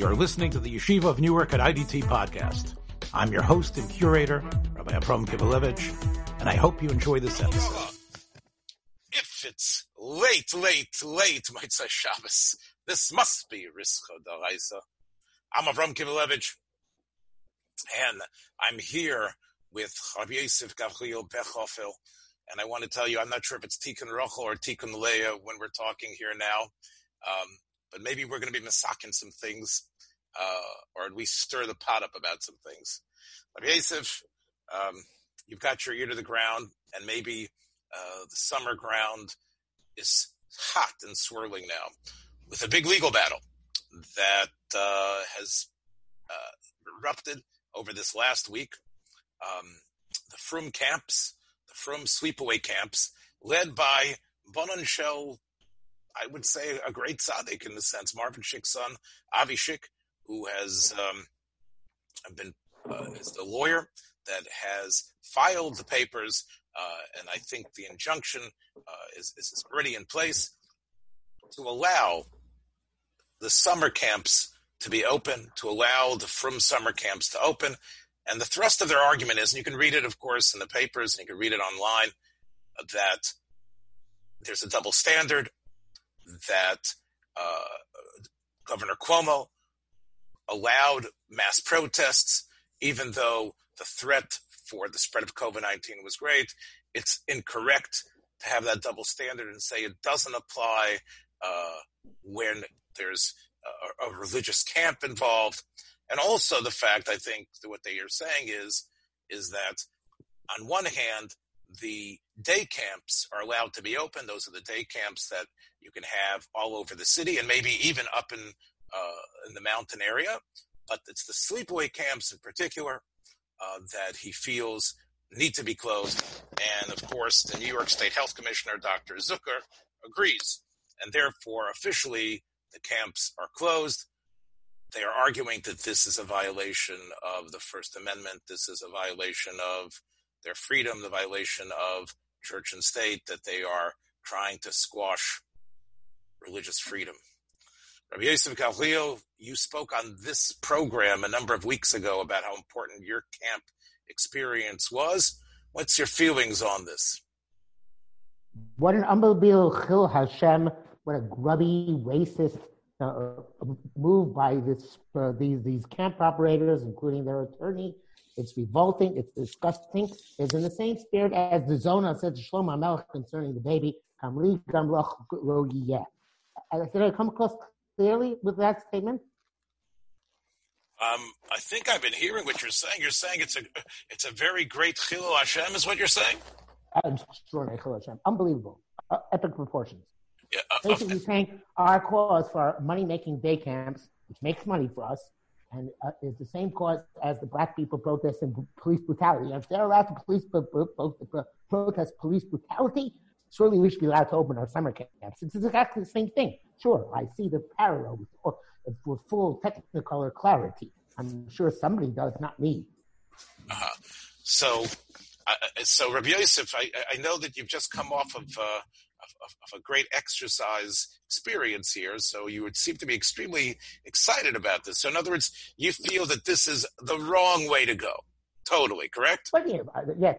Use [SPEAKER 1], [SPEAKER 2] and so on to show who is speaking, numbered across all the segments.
[SPEAKER 1] You're listening to the Yeshiva of Newark at IDT podcast. I'm your host and curator, Rabbi Abram Kibalevich, and I hope you enjoy this episode.
[SPEAKER 2] If it's late, late, late, Mitzvah Shabbos, this must be Rischa Daraisa. I'm Avram Kibalevich, and I'm here with Rabbi Yosef Gabriel Bechhofer, and I want to tell you, I'm not sure if it's Tikkun Rochel or Tikkun Leah when we're talking here now, um, but maybe we're going to be masaking some things, uh, or at least stir the pot up about some things. Rabbi Yosef, um, you've got your ear to the ground, and maybe uh, the summer ground is hot and swirling now with a big legal battle that uh, has uh, erupted over this last week. Um, the Frum camps, the Frum sleepaway camps, led by Bonon Shell, I would say a great tzaddik in the sense, Marvin Schick's son, Avi Schick, who has um, been uh, is the lawyer that has filed the papers, uh, and I think the injunction uh, is, is already in place to allow the summer camps to be open, to allow the Frum summer camps to open. And the thrust of their argument is, and you can read it, of course, in the papers, and you can read it online, that there's a double standard, that uh, Governor Cuomo allowed mass protests, even though the threat for the spread of COVID 19 was great. It's incorrect to have that double standard and say it doesn't apply uh, when there's a, a, religious camp involved. And also the fact, I think, that what they are saying is, is that on one hand, the day camps are allowed to be open. Those are the day camps that you can have all over the city and maybe even up in uh, in the mountain area. But it's the sleepaway camps in particular uh, that he feels need to be closed. And of course, the New York State Health Commissioner, Dr. Zucker, agrees. And therefore, officially, the camps are closed. They are arguing that this is a violation of the First Amendment. This is a violation of their freedom, the violation of church and state, that they are trying to squash religious freedom. Rabbi Yosef Gabriel, you spoke on this program a number of weeks ago about how important your camp experience was. What's your feelings on this?
[SPEAKER 3] What an unbelievable chil Hashem! What a grubby, racist uh, move by this uh, these these camp operators, including their attorney. It's revolting. It's disgusting. It's in the same spirit as the Zona said to Shlomo Melech concerning the baby. Did I come across clearly with that statement?
[SPEAKER 2] Um, I think I've been hearing what you're saying. You're saying it's a it's a very great chilul Hashem, is what you're saying?
[SPEAKER 3] Extraordinary chilul Hashem, unbelievable, uh, epic proportions.
[SPEAKER 2] Yeah, uh,
[SPEAKER 3] Basically,
[SPEAKER 2] okay.
[SPEAKER 3] saying our cause for money making day camps, which makes money for us, and uh, is the same cause as the black people protesting police brutality. And if they're allowed to police protest police brutality, surely we should be allowed to open our summer camps. It's exactly the same thing. Sure, I see the parallel with, with full technicolor clarity. I'm sure somebody does, not me.
[SPEAKER 2] Uh-huh. So, uh, so Rabbi Yosef, I, I, know that you've just come off of, uh, of, of, a great exercise experience here, so you would seem to be extremely excited about this. So, in other words, you feel that this is the wrong way to go. Totally, correct?
[SPEAKER 3] But yeah, yeah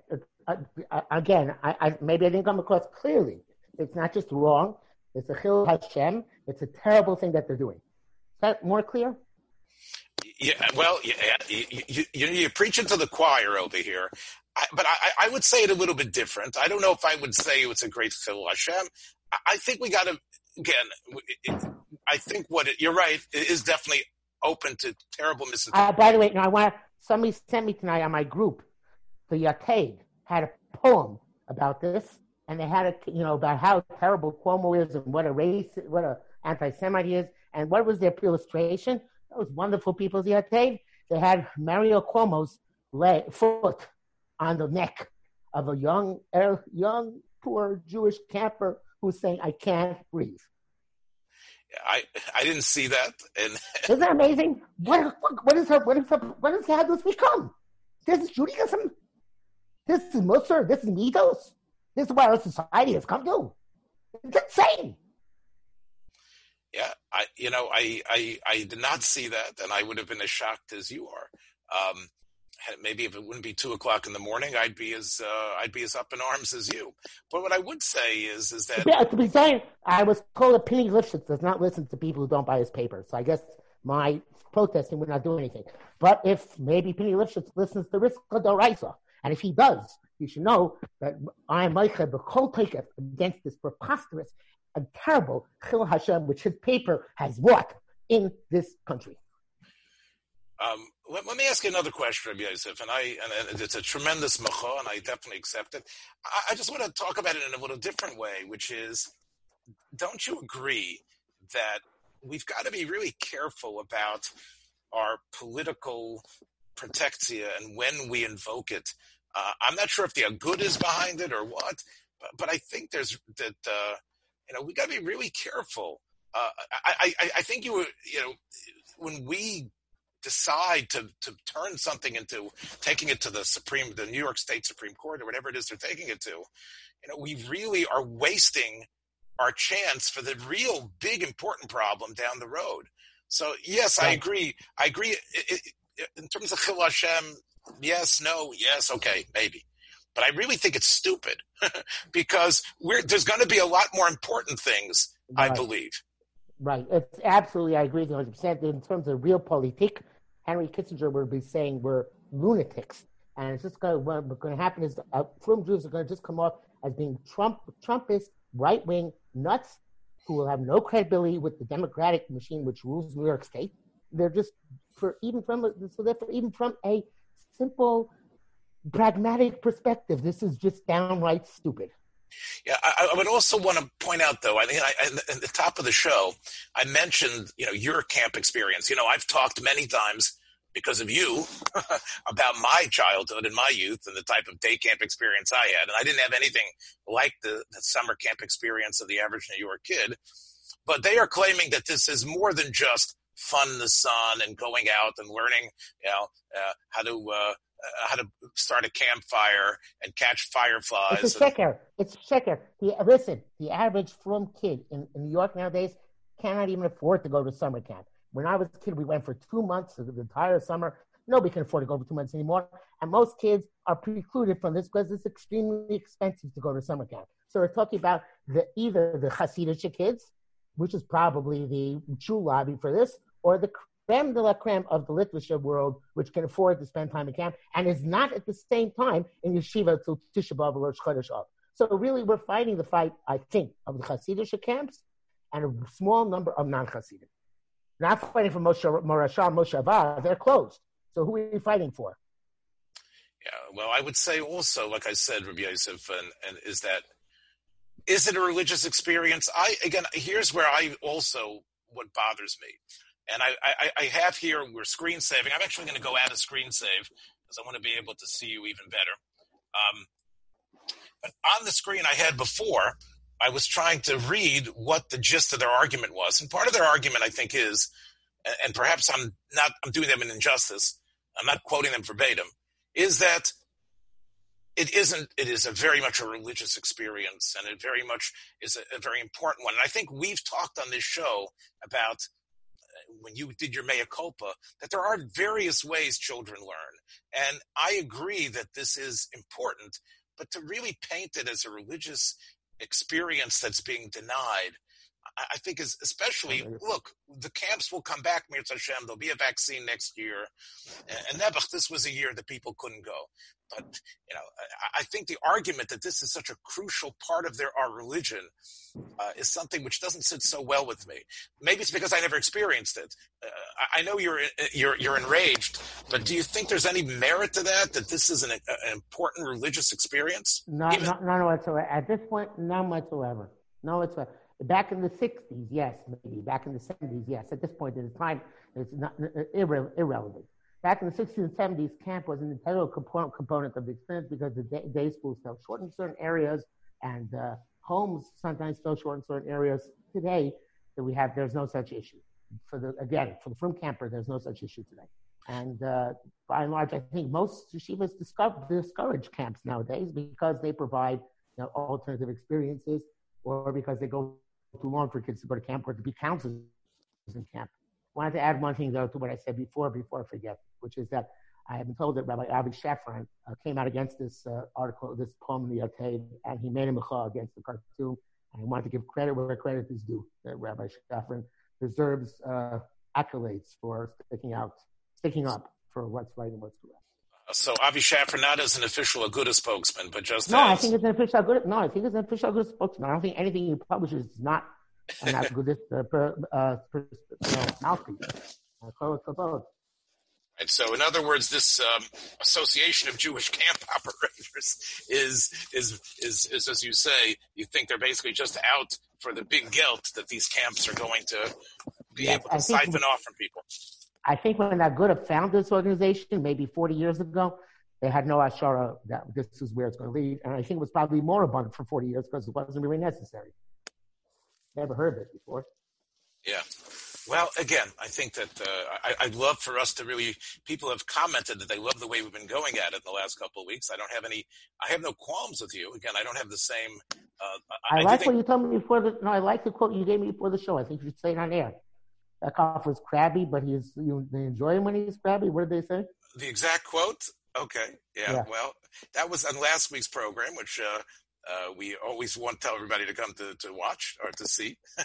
[SPEAKER 3] uh, uh, again, I, I, maybe I didn't come across clearly. It's not just wrong. It's a chil Hashem. It's a terrible thing that they're doing. Is that more clear?
[SPEAKER 2] Yeah, well, yeah, you, you, you, you're preaching to the choir over here. I, but I, I, would say it a little bit different. I don't know if I would say it's a great chil Hashem. I, I think we got to, again, I think what it, you're right, it is definitely open to terrible misinterpretation.
[SPEAKER 3] Uh, by the way, no, I want somebody sent me tonight on my group, the Yated had a poem about this and they had a you know about how terrible Cuomo is and what a race, what a anti-Semite he is, and what was their illustration? Those wonderful people the other day. They had Mario Cuomo's leg, foot on the neck of a young, er, young, poor Jewish camper who's saying, "I can't breathe."
[SPEAKER 2] I I didn't see that, and
[SPEAKER 3] isn't that amazing? What what, is her? What is her? What is how this become? This is Judaism. This is Musar. This is Midos. This is what our society has come to. It's insane.
[SPEAKER 2] Yeah, I, you know, I, I, I did not see that, and I would have been as shocked as you are. Um, maybe if it wouldn't be two o'clock in the morning, I'd be as uh, I'd be as up in arms as you. But what I would say is is that
[SPEAKER 3] yeah, to be saying, I was told that Pinny Lipschutz does not listen to people who don't buy his paper. So I guess my protesting would not do anything. But if maybe Pinny Lipschutz listens to Rischa Daraisa, and if he does, you should know that I am B'Kol Tekef against this preposterous and terrible Chil Hashem, which his paper has wrought in this country.
[SPEAKER 2] Um, let, let, me ask you another question, Rabbi Yosef, and I and, it's a tremendous macha, and I definitely accept it. I, I, just want to talk about it in a little different way, which is, don't you agree that we've got to be really careful about our political protectia and when we invoke it? Uh, I'm not sure if the good is behind it or what, but, but I think there's that. Uh, you know, we got to be really careful. Uh, I, I, I think you were, you know, when we decide to, to turn something into taking it to the Supreme, the New York State Supreme Court or whatever it is they're taking it to, you know, we really are wasting our chance for the real big important problem down the road. So yes. I agree. I agree. It, it, in terms of Chil Hashem, yes, no, yes, okay, maybe. But I really think it's stupid because there's going to be a lot more important things, right. I believe.
[SPEAKER 3] Right. It's absolutely, I agree 100%. In terms of realpolitik, Henry Kissinger would be saying we're lunatics. And it's just going to, what's going to happen is uh, from Jews are going to just come off as being Trump, Trumpist, right wing nuts who will have no credibility with the democratic machine which rules New York State. They're just, for even from, so therefore, even from a simple pragmatic perspective, this is just downright stupid.
[SPEAKER 2] Yeah, I, I, would also want to point out, though, I think I, at the top of the show, I mentioned, you know, your camp experience. You know, I've talked many times because of you about my childhood and my youth and the type of day camp experience I had. And I didn't have anything like the, the summer camp experience of the average New York kid. But they are claiming that this is more than just fun in the sun and going out and learning, you know, uh, how to uh, uh, how to start a campfire and catch fireflies.
[SPEAKER 3] It's a checker. It's a checker. The, listen, the average from kid in, in, New York nowadays cannot even afford to go to summer camp. When I was a kid, we went for two months of the entire summer. Nobody can afford to go for two months anymore. And most kids are precluded from this because it's extremely expensive to go to summer camp. So we're talking about the either the Hasidic kids, which is probably the true lobby for this, or the creme de la creme of the literature world, which can afford to spend time in camp and is not at the same time in yeshiva till Tisha B'av or Rosh. So really, we're fighting the fight, I think, of the Hasidic camps and a small number of non-Hasidic. Not fighting for Moshe Morashah, Moshe Avad, they're closed. So who are we fighting for?
[SPEAKER 2] Yeah, well, I would say also, like I said, Rabbi Yosef, and, and is that is it a religious experience? I again, here's where I also what bothers me and I, I, I have here, we're screen saving. I'm actually going to go add a screen save because I want to be able to see you even better. Um, but on the screen I had before, I was trying to read what the gist of their argument was. And part of their argument, I think, is, and perhaps I'm not, I'm doing them an injustice. I'm not quoting them verbatim, is that it isn't, it is a very much a religious experience and it very much is a, a very important one. And I think we've talked on this show about uh, when you did your mea culpa that there are various ways children learn. And I agree that this is important, but to really paint it as a religious experience that's being denied, I think is especially look, the camps will come back, Mirz Hashem. There'll be a vaccine next year, and Nebuch, this was a year that people couldn't go. But you know, I, think the argument that this is such a crucial part of their our religion uh, is something which doesn't sit so well with me. Maybe it's because I never experienced it. Uh, I know you're you're you're enraged, but do you think there's any merit to that? That this is an, an important religious experience?
[SPEAKER 3] No, Even- no, no, whatsoever. At this point, none whatsoever. No whatsoever. Back in the 60s, yes, maybe. Back in the 70s, yes. At this point in time, it's not irre- irrelevant. Back in the 60s and 70s, camp was an integral component, component of the experience because the day, day schools fell short in certain areas and uh, homes sometimes fell short in certain areas. Today, that we have, there's no such issue. For the again, for the frum camper, there's no such issue today. And uh, by and large, I think most yeshivas discourage camps nowadays because they provide you know, alternative experiences or because they go too long for kids to go to camp or to be counselors in camp. I wanted to add one thing though to what I said before, before I forget, which is that I have been told that Rabbi Avi Shafran uh, came out against this uh, article, this poem in the Yated, and he made a mecha against the cartoon. And I wanted to give credit where credit is due. That Rabbi Shafran deserves uh, accolades for sticking out, sticking up for what's right and what's correct.
[SPEAKER 2] So Avi Shafran not as an official Aguda spokesman, but just
[SPEAKER 3] no,
[SPEAKER 2] as...
[SPEAKER 3] I think it's an official Aguda. No, I think it's an official Aguda spokesman. I don't think anything he publishes is not an Aguda uh, per, uh, per, mouthpiece.
[SPEAKER 2] And so, in other words, this um, association of Jewish camp operators is, is, is, is, as you say, you think they're basically just out for the big guilt that these camps are going to be yes, able to siphon off from people.
[SPEAKER 3] I think when Aguda found this organization, maybe 40 years ago, they had no ashara that this is where it's going to lead. And I think it was probably more abundant for 40 years because it wasn't really necessary. Never heard of it before.
[SPEAKER 2] Yeah. Well, again, I think that uh, I, would love for us to really. People have commented that they love the way we've been going at it in the last couple of weeks. I don't have any. I have no qualms with you. Again, I don't have the same. Uh,
[SPEAKER 3] I, I, like what you told me before the. No, I like the quote you gave me before the show. I think you should say it on air. That is crabby, but he's you they enjoy him when he's crabby. What did they say?
[SPEAKER 2] The exact quote. Okay, yeah, yeah. Well, that was on last week's program, which uh, uh, we always want to tell everybody to come to, to watch or to see.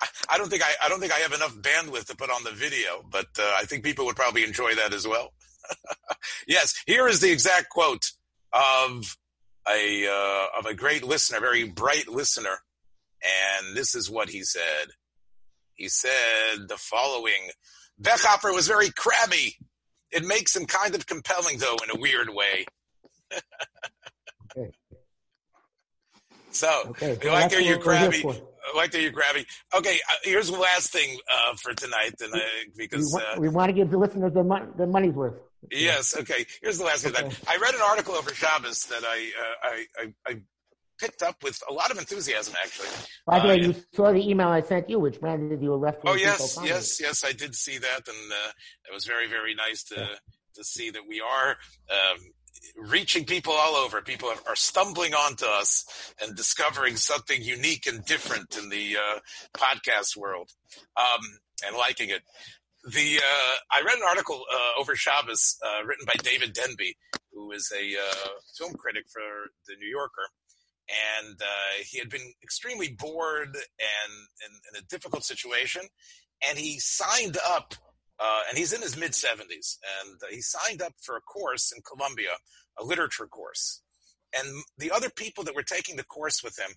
[SPEAKER 2] I, I, don't think I, I don't think I have enough bandwidth to put on the video, but uh, I think people would probably enjoy that as well. yes, here is the exact quote of a uh, of a great listener, very bright listener, and this is what he said. He said the following: Bechhofer was very crabby. It makes him kind of compelling, though, in a weird way.
[SPEAKER 3] okay.
[SPEAKER 2] So, okay. like that you're crabby. Like that you're crabby. Okay, uh, here's the last thing uh, for tonight, and uh, because
[SPEAKER 3] we want, uh, we want, to give the listeners their, mon- their money's worth.
[SPEAKER 2] Yes. Okay. Here's the last okay. thing. I read an article over Shabbos that I, uh, I, I, I picked up with a lot of enthusiasm, actually.
[SPEAKER 3] By the way, uh, you saw the email I sent you, which branded you a left
[SPEAKER 2] Oh yes, yes, yes, I did see that, and uh, it was very, very nice to yeah. to see that we are um, reaching people all over. People are, stumbling onto us and discovering something unique and different in the uh, podcast world um, and liking it. The uh, I read an article uh, over Shabbos uh, written by David Denby, who is a uh, film critic for the New Yorker, and uh, he had been extremely bored and in, in a difficult situation, and he signed up uh, and he's in his mid 70s, and he signed up for a course in Columbia, a literature course. And the other people that were taking the course with him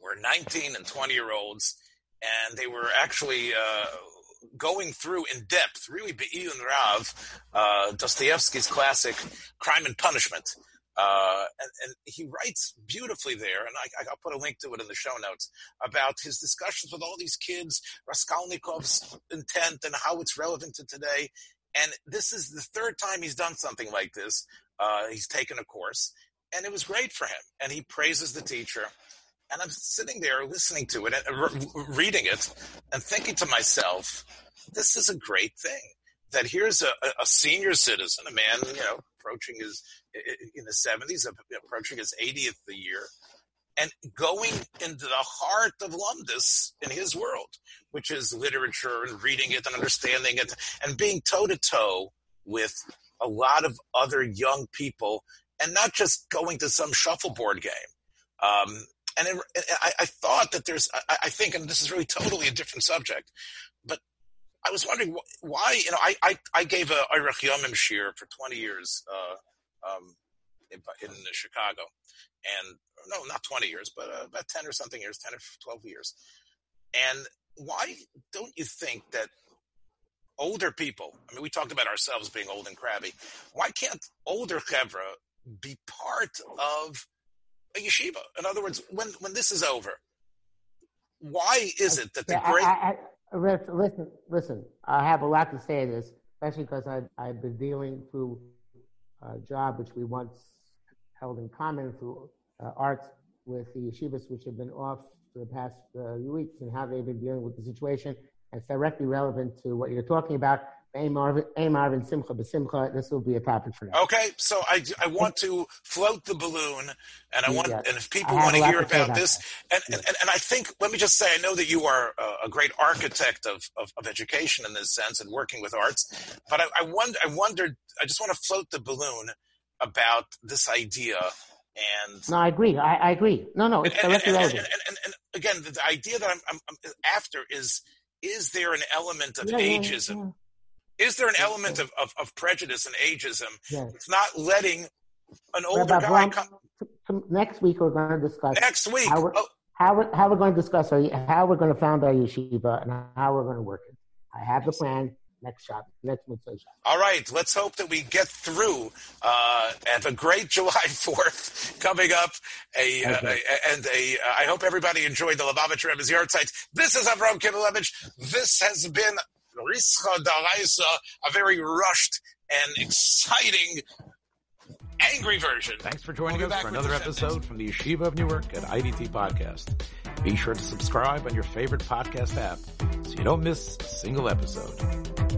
[SPEAKER 2] were 19 and 20 year olds, and they were actually uh, going through in depth, really Be'iyun Rav, uh, Dostoevsky's classic Crime and Punishment. Uh, and, and, he writes beautifully there, and I, will put a link to it in the show notes about his discussions with all these kids, Raskolnikov's intent, and how it's relevant to today. And this is the third time he's done something like this. Uh, he's taken a course, and it was great for him. And he praises the teacher. And I'm sitting there listening to it and re- reading it and thinking to myself, this is a great thing. That here's a, a senior citizen, a man, you know, approaching his in the 70s, approaching his 80th year, and going into the heart of Lumdis in his world, which is literature and reading it and understanding it and being toe to toe with a lot of other young people and not just going to some shuffleboard game. Um, and it, I, I, thought that there's, I, I, think, and this is really totally a different subject, but I was wondering why, you know, I, I, I gave a Irach Yomim shir for 20 years, uh, um, in, in, Chicago, and no, not 20 years, but uh, about 10 or something years, 10 or 12 years. And why don't you think that older people, I mean, we talked about ourselves being old and crabby. Why can't older chevra be part of a yeshiva? In other words, when, when this is over, why is it that the
[SPEAKER 3] yeah,
[SPEAKER 2] great.
[SPEAKER 3] I, I, listen, listen, I have a lot to say this, especially because I've, I've been dealing through a job which we once held in common through uh, arts with the yeshivas which have been off for the past uh, weeks and how they've been dealing with the situation. It's directly relevant to what you're talking about. Hey Marvin, hey Marvin, Simcha, Simcha. This will be a topic for now.
[SPEAKER 2] Okay, so I, I want to float the balloon, and I want,
[SPEAKER 3] Yeah.
[SPEAKER 2] and if people want to hear about
[SPEAKER 3] about
[SPEAKER 2] this, and, and, and, and I think, let me just say, I know that you are a, a great architect of, of, of education in this sense and working with arts, but I, I wonder, I wondered, I just want to float the balloon about this idea and
[SPEAKER 3] No, I agree. I, I agree. No, no, it's
[SPEAKER 2] and,
[SPEAKER 3] directly
[SPEAKER 2] and, and,
[SPEAKER 3] relevant.
[SPEAKER 2] and, and again, the, the idea that I'm, I'm, I'm after is: is there an element of
[SPEAKER 3] Yeah, yeah,
[SPEAKER 2] ageism? Is there an element of, of, of prejudice and ageism?
[SPEAKER 3] yeah.
[SPEAKER 2] It's not letting an older guy come
[SPEAKER 3] next week we're going to discuss
[SPEAKER 2] next week.
[SPEAKER 3] How, we're-
[SPEAKER 2] Oh,
[SPEAKER 3] how, we're, how we're going to discuss our, how we're going to found our yeshiva and how we're going to work it. I have the plan. Next shot, next mitzvah shot.
[SPEAKER 2] all right, let's hope that we get through. Uh, have a great July Fourth coming up. A, uh, a- and a. Uh, I hope everybody enjoyed the Lubavitch Rebbe's yahrzeit. This is Avram Kivelevich. This has been Rischa Daraisa, a very rushed and exciting, angry version.
[SPEAKER 1] Thanks for joining
[SPEAKER 2] We'll
[SPEAKER 1] us for another episode from the Yeshiva of Newark at IDT Podcast. Be sure to subscribe on your favorite podcast app so you don't miss a single episode.